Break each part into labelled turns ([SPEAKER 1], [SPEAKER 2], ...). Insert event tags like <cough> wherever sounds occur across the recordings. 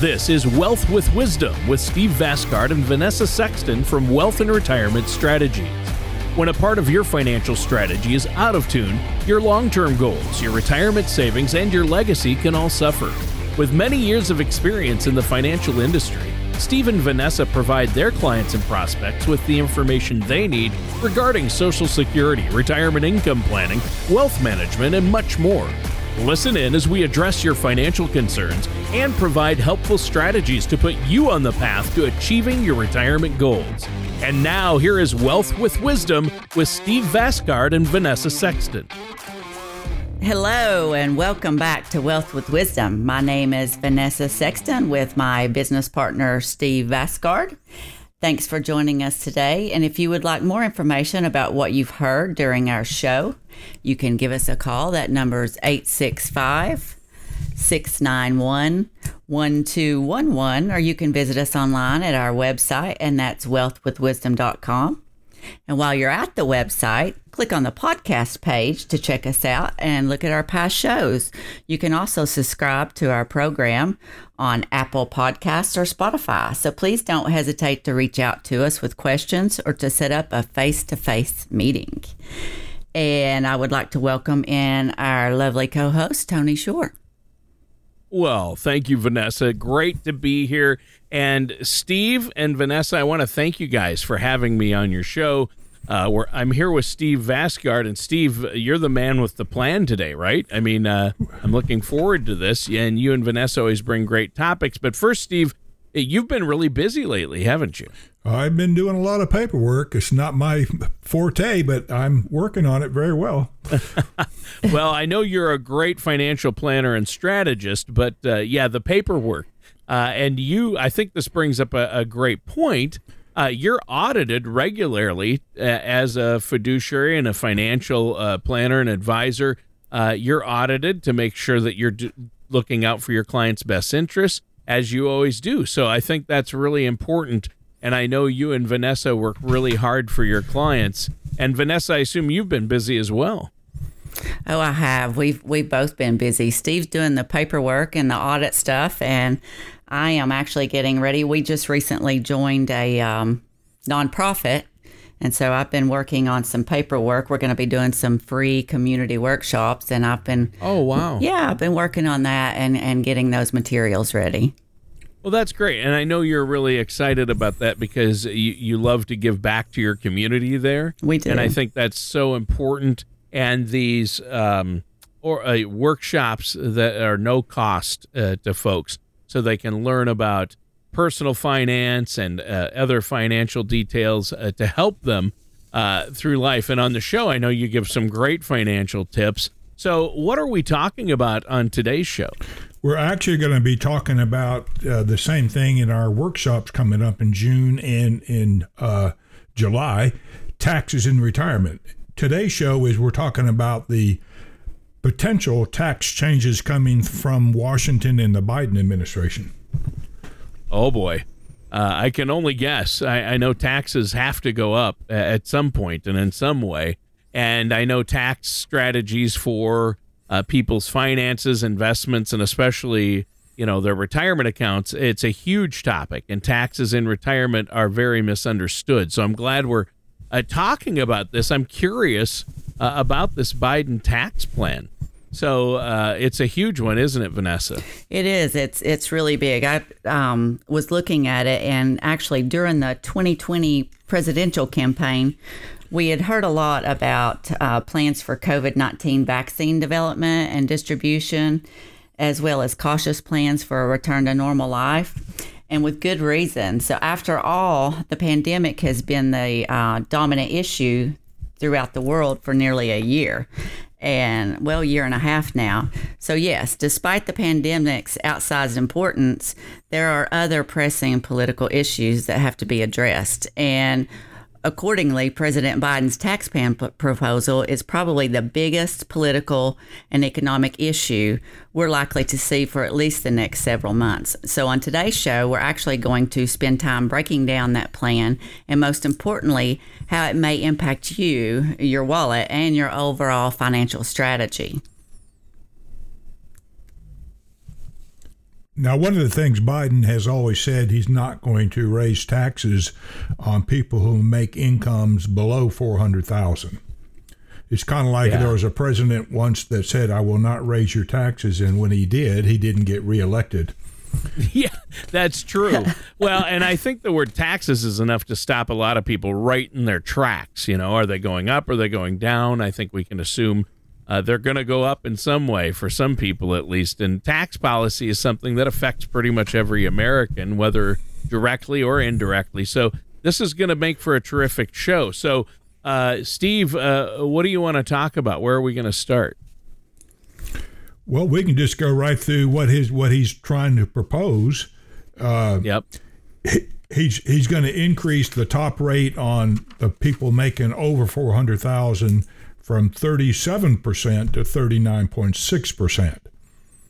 [SPEAKER 1] This is Wealth with Wisdom with Steve Vasgard and Vanessa Sexton from Wealth and Retirement Strategies. When a part of your financial strategy is out of tune, your long term goals, your retirement savings, and your legacy can all suffer. With many years of experience in the financial industry, Steve and Vanessa provide their clients and prospects with the information they need regarding Social Security, retirement income planning, wealth management, and much more. Listen in as we address your financial concerns and provide helpful strategies to put you on the path to achieving your retirement goals. And now, here is Wealth with Wisdom with Steve Vasgard and Vanessa Sexton.
[SPEAKER 2] Hello, and welcome back to Wealth with Wisdom. My name is Vanessa Sexton with my business partner, Steve Vasgard. Thanks for joining us today. And if you would like more information about what you've heard during our show, you can give us a call. That number is 865 691 1211, or you can visit us online at our website, and that's wealthwithwisdom.com. And while you're at the website, click on the podcast page to check us out and look at our past shows. You can also subscribe to our program on Apple Podcasts or Spotify. So please don't hesitate to reach out to us with questions or to set up a face to face meeting. And I would like to welcome in our lovely co host, Tony Shore.
[SPEAKER 1] Well, thank you, Vanessa. Great to be here. And Steve and Vanessa, I want to thank you guys for having me on your show. Uh, I'm here with Steve Vasgard, and Steve, you're the man with the plan today, right? I mean, uh, I'm looking forward to this, and you and Vanessa always bring great topics. But first, Steve, you've been really busy lately, haven't you?
[SPEAKER 3] I've been doing a lot of paperwork. It's not my forte, but I'm working on it very well. <laughs>
[SPEAKER 1] well, I know you're a great financial planner and strategist, but uh, yeah, the paperwork. Uh, and you, I think this brings up a, a great point. Uh, you're audited regularly uh, as a fiduciary and a financial uh, planner and advisor. Uh, you're audited to make sure that you're d- looking out for your client's best interests, as you always do. So I think that's really important and I know you and Vanessa work really hard for your clients. And Vanessa, I assume you've been busy as well.
[SPEAKER 2] Oh, I have. We've we've both been busy. Steve's doing the paperwork and the audit stuff, and I am actually getting ready. We just recently joined a um, nonprofit, and so I've been working on some paperwork. We're going to be doing some free community workshops, and I've been
[SPEAKER 1] oh wow
[SPEAKER 2] yeah, I've been working on that and and getting those materials ready.
[SPEAKER 1] Well, that's great. And I know you're really excited about that because you, you love to give back to your community there.
[SPEAKER 2] We do.
[SPEAKER 1] And I think that's so important. And these um, or uh, workshops that are no cost uh, to folks so they can learn about personal finance and uh, other financial details uh, to help them uh, through life. And on the show, I know you give some great financial tips. So, what are we talking about on today's show?
[SPEAKER 3] We're actually going to be talking about uh, the same thing in our workshops coming up in June and in uh, July taxes in retirement. Today's show is we're talking about the potential tax changes coming from Washington and the Biden administration.
[SPEAKER 1] Oh, boy. Uh, I can only guess. I, I, know taxes have to go up at some point and in some way. And I know tax strategies for uh, people's finances, investments, and especially you know their retirement accounts. It's a huge topic, and taxes in retirement are very misunderstood. So I'm glad we're uh, talking about this. I'm curious uh, about this Biden tax plan. So uh, it's a huge one, isn't it, Vanessa?
[SPEAKER 2] It is. It's it's really big. I um, was looking at it, and actually during the 2020 presidential campaign, we had heard a lot about uh, plans for COVID 19 vaccine development and distribution, as well as cautious plans for a return to normal life, and with good reason. So, after all, the pandemic has been the uh, dominant issue throughout the world for nearly a year and well, year and a half now. So, yes, despite the pandemic's outsized importance, there are other pressing political issues that have to be addressed. And Accordingly, President Biden's tax plan proposal is probably the biggest political and economic issue we're likely to see for at least the next several months. So, on today's show, we're actually going to spend time breaking down that plan and, most importantly, how it may impact you, your wallet, and your overall financial strategy.
[SPEAKER 3] Now, one of the things Biden has always said he's not going to raise taxes on people who make incomes below four hundred thousand. It's kind of like
[SPEAKER 1] Yeah.
[SPEAKER 3] there was a president once that said, "I will not raise your taxes," and when he did, he didn't get reelected. <laughs>
[SPEAKER 1] Yeah, that's true. well, and I think the word taxes is enough to stop a lot of people right in their tracks. You know, are they going up? Are they going down? I think we can assume uh, they're going to go up in some way for some people at least. And tax policy is something that affects pretty much every American, whether directly or indirectly. So this is going to make for a terrific show. So, uh, Steve, uh, what do you want to talk about? Where are we going to start?
[SPEAKER 3] Well, we can just go right through what his what he's trying to propose.
[SPEAKER 1] Yep.
[SPEAKER 3] He's he's going to increase the top rate on the people making over four hundred thousand from thirty seven percent to thirty nine point six percent.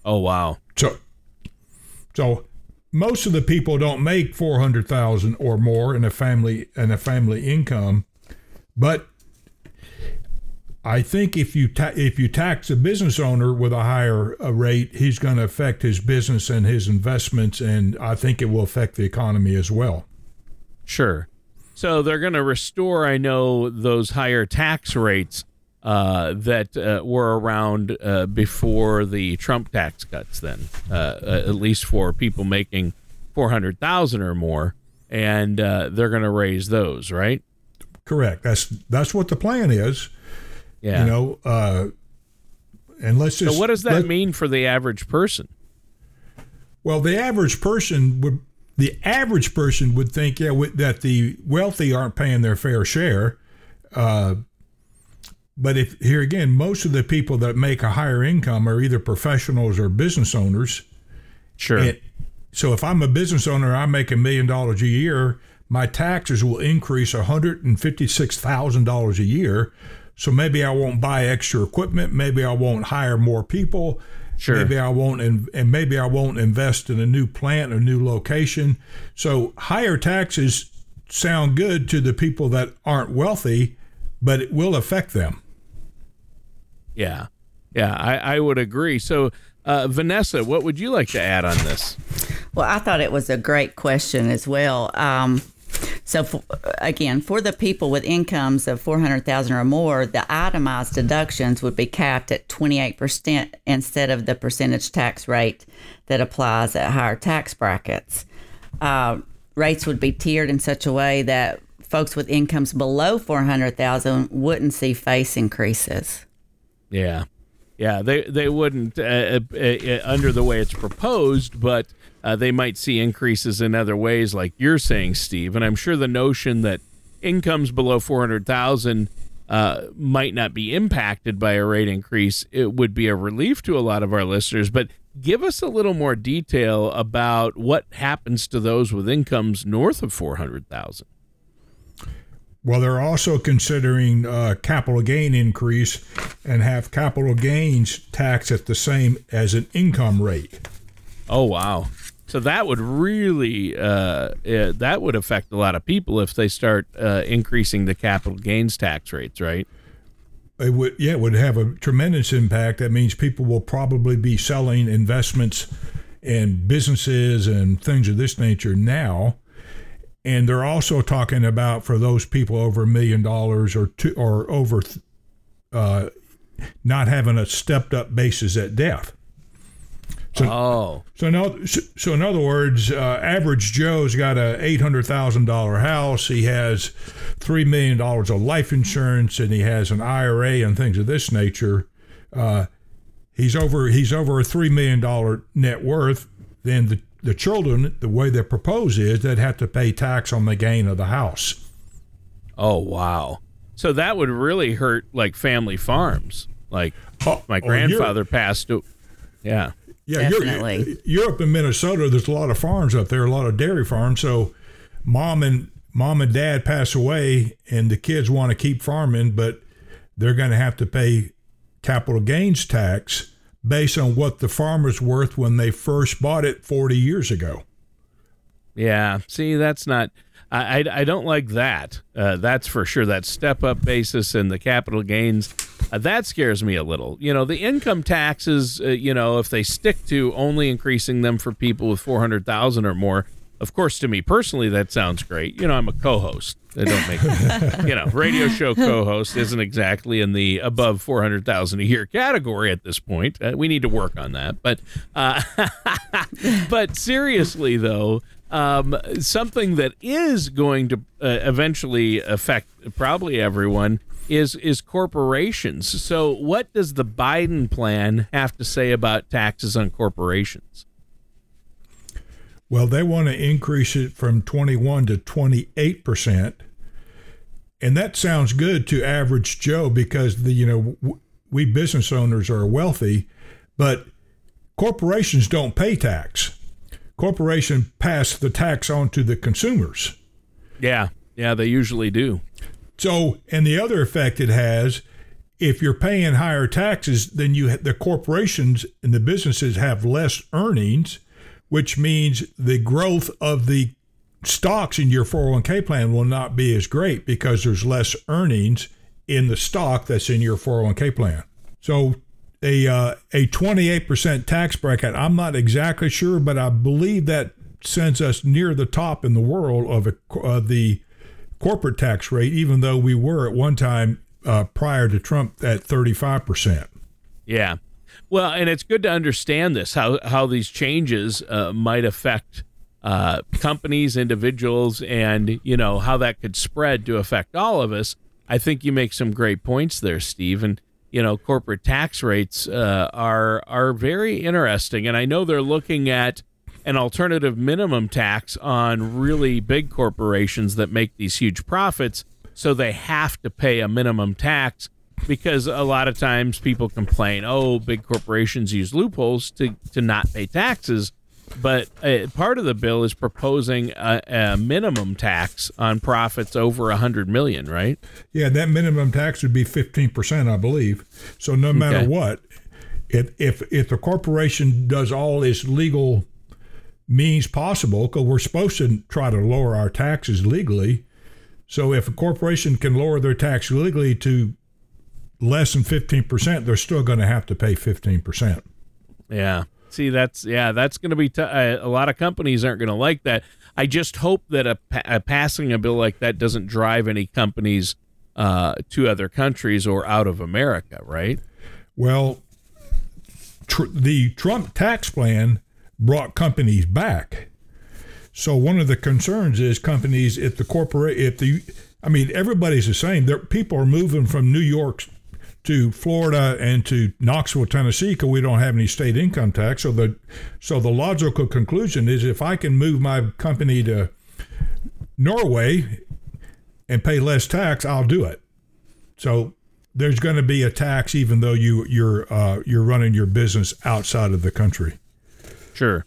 [SPEAKER 1] Oh, wow.
[SPEAKER 3] So, so most of the people don't make four hundred thousand or more in a family in a family income, but I think if you ta- if you tax a business owner with a higher uh, rate, he's going to affect his business and his investments, and I think it will affect the economy as well.
[SPEAKER 1] Sure. So they're going to restore, I know, those higher tax rates uh, that uh, were around uh, before the Trump tax cuts. Then, uh, uh, at least for people making four hundred thousand or more, and uh, they're going to raise those, right?
[SPEAKER 3] Correct. That's that's what the plan is.
[SPEAKER 1] Yeah.
[SPEAKER 3] You know, uh, and let's just.
[SPEAKER 1] so what does that
[SPEAKER 3] let-
[SPEAKER 1] mean for the average person?
[SPEAKER 3] Well, the average person would the average person would think yeah that the wealthy aren't paying their fair share. Uh, but if here again, most of the people that make a higher income are either professionals or business owners.
[SPEAKER 1] Sure.
[SPEAKER 3] And so if I'm a business owner, I make a million dollars a year. My taxes will increase $156,000 a year. So maybe I won't buy extra equipment. Maybe I won't hire more people.
[SPEAKER 1] Sure.
[SPEAKER 3] Maybe I won't, in, and maybe I won't invest in a new plant or new location. So higher taxes sound good to the people that aren't wealthy, but it will affect them.
[SPEAKER 1] Yeah. Yeah. I, I would agree. So, uh, Vanessa, what would you like to add on this?
[SPEAKER 2] Well, I thought it was a great question as well. Um, so, for, again, for the people with incomes of four hundred thousand or more, the itemized deductions would be capped at twenty eight percent instead of the percentage tax rate that applies at higher tax brackets. Uh, rates would be tiered in such a way that folks with incomes below four hundred thousand wouldn't see face increases.
[SPEAKER 1] Yeah, yeah, they they wouldn't uh, uh, uh, under the way it's proposed, but uh, they might see increases in other ways, like you're saying, Steve. And I'm sure the notion that incomes below four hundred thousand uh, might not be impacted by a rate increase, it would be a relief to a lot of our listeners. But give us a little more detail about what happens to those with incomes north of four hundred thousand.
[SPEAKER 3] Well, they're also considering uh, capital gain increase and have capital gains taxed at the same as an income rate.
[SPEAKER 1] Oh wow! So that would really uh, uh, that would affect a lot of people if they start uh, increasing the capital gains tax rates, right?
[SPEAKER 3] It would, yeah, it would have a tremendous impact. That means people will probably be selling investments in businesses and things of this nature now. And they're also talking about for those people over a million dollars or two or over, uh, not having a stepped up basis at death.
[SPEAKER 1] oh,
[SPEAKER 3] So no, so in other words, uh, average Joe's got a eight hundred thousand dollar house. He has three million dollars of life insurance, and he has an IRA and things of this nature. Uh, he's over he's over a three million dollar net worth. Then the the children, the way they propose is they'd have to pay tax on the gain of the house.
[SPEAKER 1] oh wow! So that would really hurt like family farms. Like
[SPEAKER 3] Oh,
[SPEAKER 1] my
[SPEAKER 3] oh,
[SPEAKER 1] grandfather passed. o- Yeah,
[SPEAKER 3] Yeah, you're-
[SPEAKER 2] Definitely.
[SPEAKER 3] You're, up in Minnesota. There's a lot of farms up there, a lot of dairy farms. So, mom and mom and dad pass away, and the kids want to keep farming, but they're going to have to pay capital gains tax based on what the farmer's worth when they first bought it 40 years ago.
[SPEAKER 1] yeah. See, that's not. I, I, I don't like that. Uh, that's for sure. That step up basis and the capital gains, uh, that scares me a little. You know, the income taxes, uh, you know, if they stick to only increasing them for people with 400,000 or more, of course, to me personally, that sounds great. You know, I'm a co-host. Don't make, you know, radio show co-host isn't exactly in the above four hundred thousand a year category at this point. Uh, we need to work on that. But, uh, <laughs> but seriously though, um, something that is going to uh, eventually affect probably everyone is is corporations. So, what does the Biden plan have to say about taxes on corporations?
[SPEAKER 3] Well, they want to increase it from 21 to 28 percent, and that sounds good to average Joe because the you know we business owners are wealthy, but corporations don't pay tax. Corporations pass the tax on to the consumers.
[SPEAKER 1] Yeah, yeah, they usually do.
[SPEAKER 3] So, and the other effect it has, if you're paying higher taxes, then you the corporations and the businesses have less earnings which means the growth of the stocks in your 401k plan will not be as great because there's less earnings in the stock that's in your 401k plan. So a uh, a 28% tax bracket, I'm not exactly sure, but I believe that sends us near the top in the world of a, the corporate tax rate, even though we were at one time uh, prior to Trump at 35%.
[SPEAKER 1] Yeah. Well, and it's good to understand this how how these changes uh, might affect uh, companies, individuals, and you know how that could spread to affect all of us. I think you make some great points there, Steve. And you know, corporate tax rates uh, are are very interesting, and I know they're looking at an alternative minimum tax on really big corporations that make these huge profits, so they have to pay a minimum tax because a lot of times people complain, oh, big corporations use loopholes to, to not pay taxes. But uh, part of the bill is proposing a, a, minimum tax on profits over a hundred million, right?
[SPEAKER 3] Yeah, that minimum tax would be fifteen percent, I believe. So no matter okay. what, if if if the corporation does all its legal means possible, because we're supposed to try to lower our taxes legally. So if a corporation can lower their tax legally to less than 15%, they're still going to have to pay 15%.
[SPEAKER 1] Yeah. See, that's, yeah, that's going to be, t- uh, a lot of companies aren't going to like that. I just hope that a, a, passing a bill like that doesn't drive any companies uh, to other countries or out of America, right?
[SPEAKER 3] Well, tr- the Trump tax plan brought companies back. So one of the concerns is companies if the corporate if the I mean everybody's the same. There people are moving from New York to Florida and to Knoxville, Tennessee, because we don't have any state income tax. So the so the logical conclusion is if I can move my company to Norway and pay less tax, I'll do it. So there's going to be a tax even though you you're uh, you're running your business outside of the country.
[SPEAKER 1] Sure,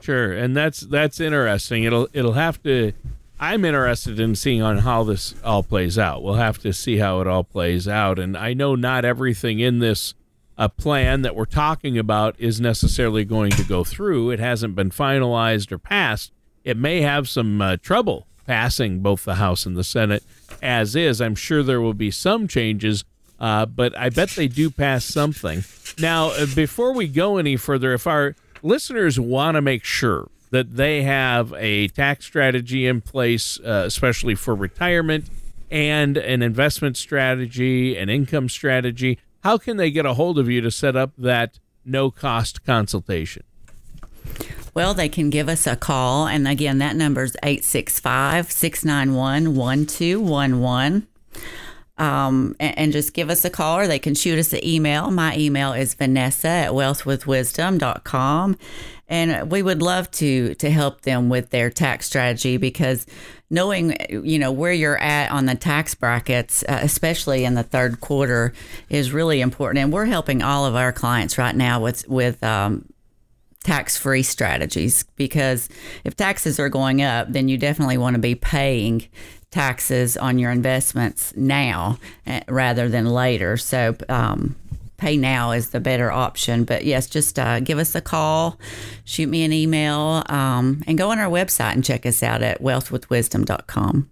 [SPEAKER 1] sure, and that's that's interesting. It'll it'll have to I'm interested in seeing on how this all plays out. We'll have to see how it all plays out, and I know not everything in this uh, plan that we're talking about is necessarily going to go through. It hasn't been finalized or passed. It may have some uh, trouble passing both the House and the Senate as is. I'm sure there will be some changes, uh, but I bet they do pass something. Now, uh, before we go any further, if our listeners want to make sure that they have a tax strategy in place, uh, especially for retirement, and an investment strategy, an income strategy. How can they get a hold of you to set up that no cost consultation?
[SPEAKER 2] Well, they can give us a call. And again, that number is 865 691 1211. Um, and, and, just give us a call or they can shoot us an email. My email is vanessa at wealthwithwisdom.com. And we would love to to help them with their tax strategy because knowing you know where you're at on the tax brackets, uh, especially in the third quarter, is really important. And we're helping all of our clients right now with with um, tax free strategies because if taxes are going up, then you definitely want to be paying taxes on your investments now uh, rather than later. So. Um, pay now is the better option. But yes, just uh, give us a call, shoot me an email, um, and go on our website and check us out at wealthwithwisdom.com.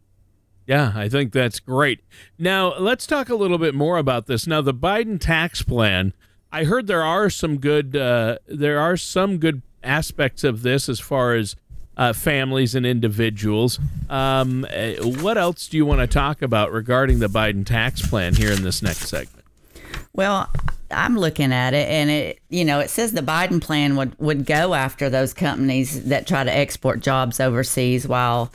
[SPEAKER 1] Yeah, I think that's great. Now, let's talk a little bit more about this. Now, the Biden tax plan, I heard there are some good uh, there are some good aspects of this as far as uh, families and individuals. Um, uh, what else do you want to talk about regarding the Biden tax plan here in this next segment?
[SPEAKER 2] Well, I'm looking at it, and it you know it says the Biden plan would would go after those companies that try to export jobs overseas while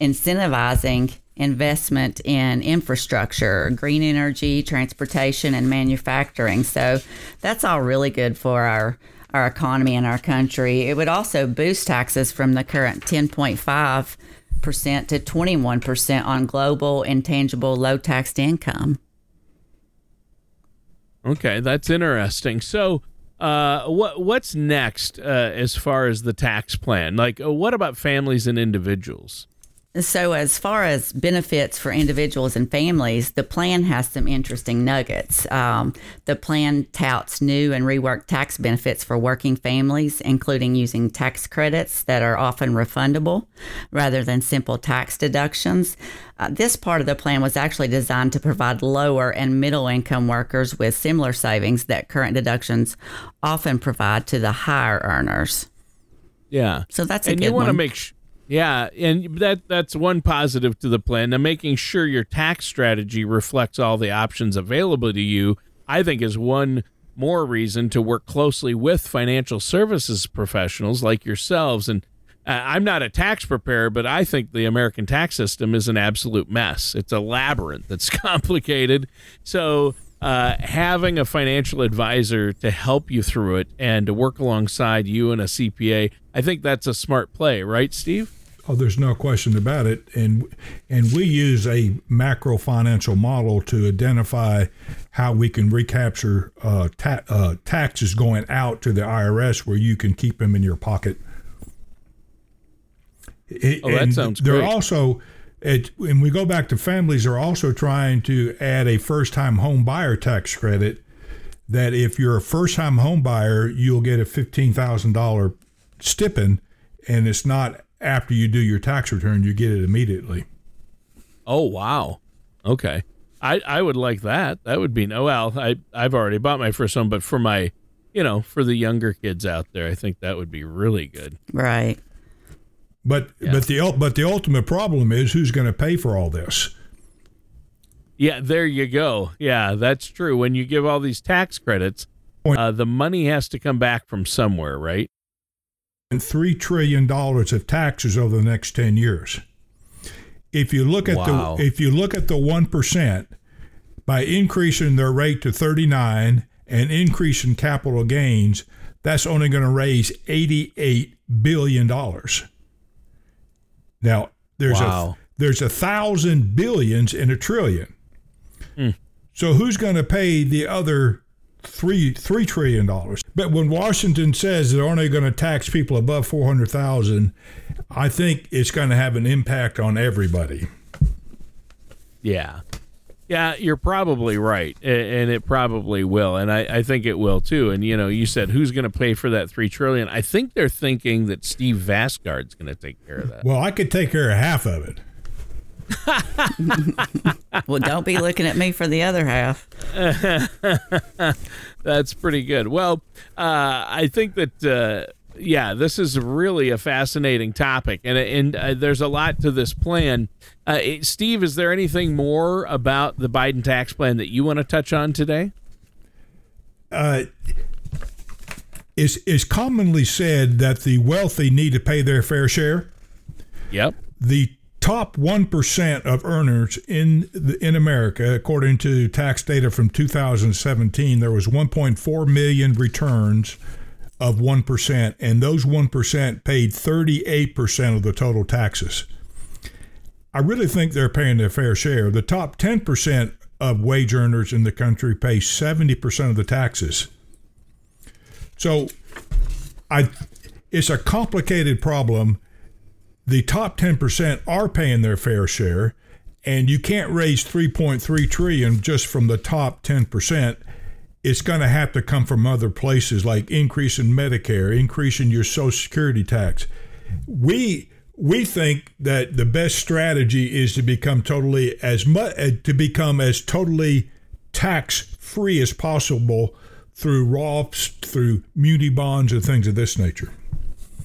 [SPEAKER 2] incentivizing investment in infrastructure, green energy, transportation, and manufacturing. So that's all really good for our our economy and our country. It would also boost taxes from the current 10.5 percent to 21 percent on global intangible low taxed income.
[SPEAKER 1] Okay, that's interesting. So, uh, what what's next uh, as far as the tax plan? Like, uh, what about families and individuals?
[SPEAKER 2] So, as far as benefits for individuals and families, the plan has some interesting nuggets. Um, the plan touts new and reworked tax benefits for working families, including using tax credits that are often refundable rather than simple tax deductions. Uh, this part of the plan was actually designed to provide lower and middle income workers with similar savings that current deductions often provide to the higher earners.
[SPEAKER 1] Yeah.
[SPEAKER 2] So that's a
[SPEAKER 1] and
[SPEAKER 2] good
[SPEAKER 1] you want to make sh- yeah, and that that's one positive to the plan. Now, making sure your tax strategy reflects all the options available to you, I think, is one more reason to work closely with financial services professionals like yourselves. And uh, I'm not a tax preparer, but I think the American tax system is an absolute mess. It's a labyrinth. It's <laughs> complicated. So uh, having a financial advisor to help you through it and to work alongside you and a CPA, I think that's a smart play, right, Steve?
[SPEAKER 3] Oh, there's no question about it, and and we use a macro financial model to identify how we can recapture uh, ta- uh, taxes going out to the IRS, where you can keep them in your pocket. It-
[SPEAKER 1] Oh, that
[SPEAKER 3] and
[SPEAKER 1] sounds
[SPEAKER 3] They're
[SPEAKER 1] great.
[SPEAKER 3] also, it, when we go back to families, they're also trying to add a first-time home buyer tax credit. That if you're a first-time home buyer, you'll get a fifteen thousand dollar stipend, and it's not after you do your tax return; you get it immediately.
[SPEAKER 1] Oh wow. Okay. I I would like that. That would be no well, I I've already bought my first one, but for my you know, for the younger kids out there, I think that would be really good.
[SPEAKER 2] right.
[SPEAKER 3] But but the ul- but the ultimate problem is who's going to pay for all this?
[SPEAKER 1] Yeah, there you go. Yeah, that's true. When you give all these tax credits, uh, the money has to come back from somewhere, right?
[SPEAKER 3] And three trillion dollars of taxes over the next ten years. If you look at
[SPEAKER 1] Wow.
[SPEAKER 3] the if you look at the one percent, by increasing their rate to thirty nine and increasing capital gains, that's only going to raise eighty eight billion dollars. Now there's
[SPEAKER 1] Wow.
[SPEAKER 3] a there's a thousand billions in a trillion. Hmm. So who's going to pay the other three three trillion dollars? But when Washington says they're only going to tax people above four hundred thousand, I think it's going to have an impact on everybody.
[SPEAKER 1] Yeah. Yeah, you're probably right, and it probably will, and I, I think it will too. And you know, you said who's going to pay for that three trillion? I think they're thinking that Steve Vasgard's going to take care of that.
[SPEAKER 3] Well, I could take care of half of it. <laughs>
[SPEAKER 2] Well, don't be looking at me for the other half. <laughs>
[SPEAKER 1] That's pretty good. Well, uh, I think that uh, yeah, this is really a fascinating topic, and and uh, there's a lot to this plan. Uh, eh, Steve, is there anything more about the Biden tax plan that you want to touch on today?
[SPEAKER 3] Uh, it's, it's commonly said that the wealthy need to pay their fair share.
[SPEAKER 1] Yep.
[SPEAKER 3] the top 1% of earners in the, in America according to tax data from 2017 there was 1.4 million returns of 1% and those 1% paid 38% of the total taxes. I really think they're paying their fair share. The top 10% of wage earners in the country pay 70% of the taxes. So I it's a complicated problem the top 10% are paying their fair share and you can't raise 3.3 trillion just from the top 10% it's going to have to come from other places like increasing Medicare, increasing your Social Security tax. We we think that the best strategy is to become totally as much uh, to become as totally tax free as possible through Roths, through muni bonds, and things of this nature.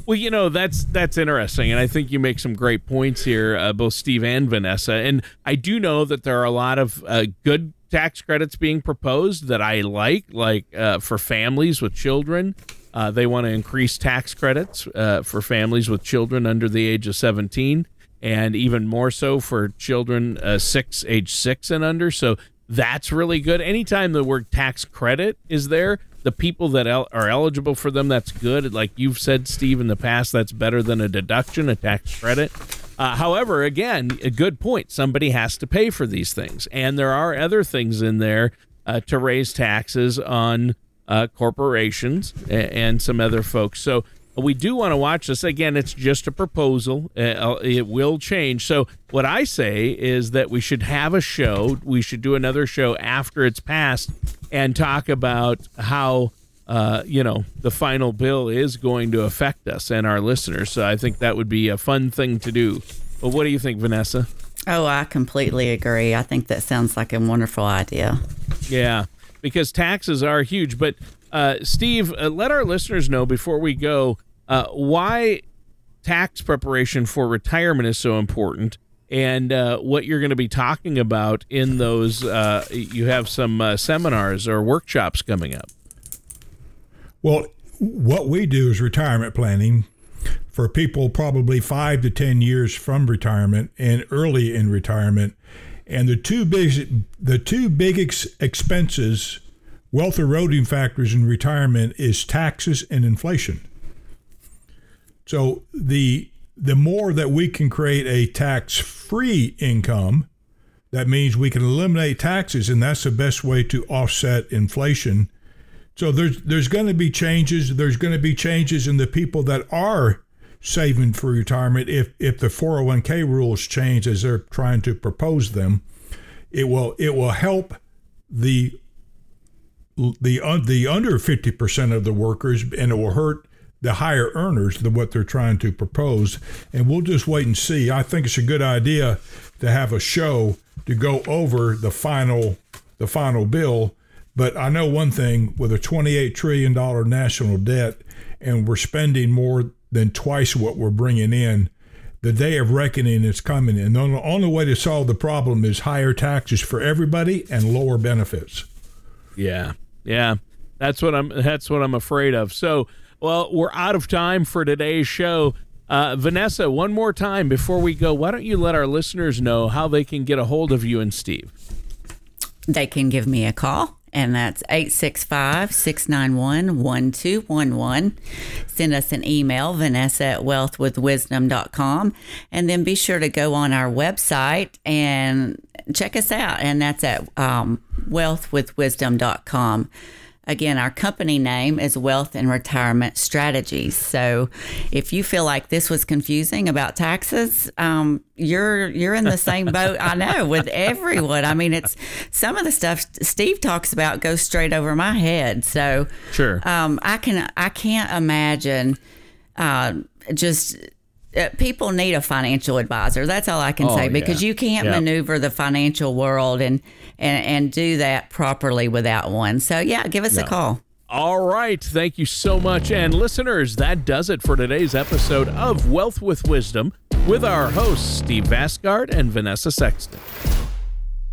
[SPEAKER 1] Well, you know that's that's interesting, and I think you make some great points here, uh, both Steve and Vanessa. And I do know that there are a lot of uh, good tax credits being proposed that I like, like uh, for families with children. Uh, they want to increase tax credits uh, for families with children under the age of 17, and even more so for children uh, six, age six and under. So that's really good. Anytime the word tax credit is there, the people that el- are eligible for them, that's good. Like you've said, Steve, in the past, that's better than a deduction, a tax credit. Uh, however, again, a good point. Somebody has to pay for these things, and there are other things in there uh, to raise taxes on uh, corporations and, and some other folks. So we do want to watch this. Again, it's just a proposal. Uh, it will change. So what I say is that we should have a show. We should do another show after it's passed and talk about how uh, you know, the final bill is going to affect us and our listeners. So I think that would be a fun thing to do. But what do you think, Vanessa?
[SPEAKER 2] Oh, I completely agree. I think that sounds like a wonderful idea.
[SPEAKER 1] Yeah, because taxes are huge. But uh, Steve, uh, let our listeners know before we go uh, why tax preparation for retirement is so important and uh, what you're going to be talking about in those. Uh, you have some uh, seminars or workshops coming up.
[SPEAKER 3] Well, what we do is retirement planning for people probably five to 10 years from retirement and early in retirement. And the two big, the two big ex- expenses, wealth eroding factors in retirement is taxes and inflation. So the the more that we can create a tax free income, that means we can eliminate taxes, and that's the best way to offset inflation so there's there's going to be changes. There's going to be changes in the people that are saving for retirement if if the 401k rules change as they're trying to propose them. It will it will help the the uh, the under 50% of the workers and it will hurt the higher earners than what they're trying to propose and we'll just wait and see i think it's a good idea to have a show to go over the final the final bill but I know one thing with a $28 trillion national debt, and we're spending more than twice what we're bringing in, the day of reckoning is coming. And the only way to solve the problem is higher taxes for everybody and lower benefits.
[SPEAKER 1] Yeah. Yeah. That's what I'm that's what I'm afraid of. So, well, we're out of time for today's show. Uh, Vanessa, one more time before we go, why don't you let our listeners know how they can get a hold of you and Steve?
[SPEAKER 2] They can give me a call and that's 865 691 1211. Send us an email, Vanessa at wealthwithwisdom.com, and then be sure to go on our website and check us out, and that's at um, wealthwithwisdom.com. Again, our company name is Wealth and Retirement Strategies. So, if you feel like this was confusing about taxes, um, you're you're in the same boat. I know with everyone. I mean, it's some of the stuff Steve talks about goes straight over my head. So,
[SPEAKER 1] sure,
[SPEAKER 2] um, I can I can't imagine uh, just uh, people need a financial advisor. That's all I can oh, say because yeah. you can't yep. maneuver the financial world and, and and do that properly without one. So yeah, give us no. a call.
[SPEAKER 1] All right. Thank you so much. And listeners, that does it for today's episode of Wealth with Wisdom with our hosts, Steve Vasgard and Vanessa Sexton.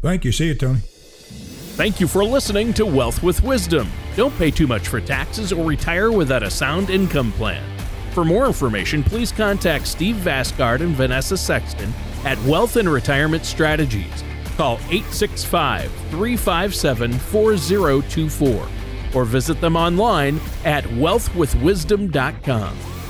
[SPEAKER 3] Thank you. See you, Tony.
[SPEAKER 1] Thank you for listening to Wealth with Wisdom. Don't pay too much for taxes or retire without a sound income plan. For more information, please contact Steve Vasgard and Vanessa Sexton at Wealth and Retirement Strategies. Call 865 357 4024 or visit them online at wealthwithwisdom.com.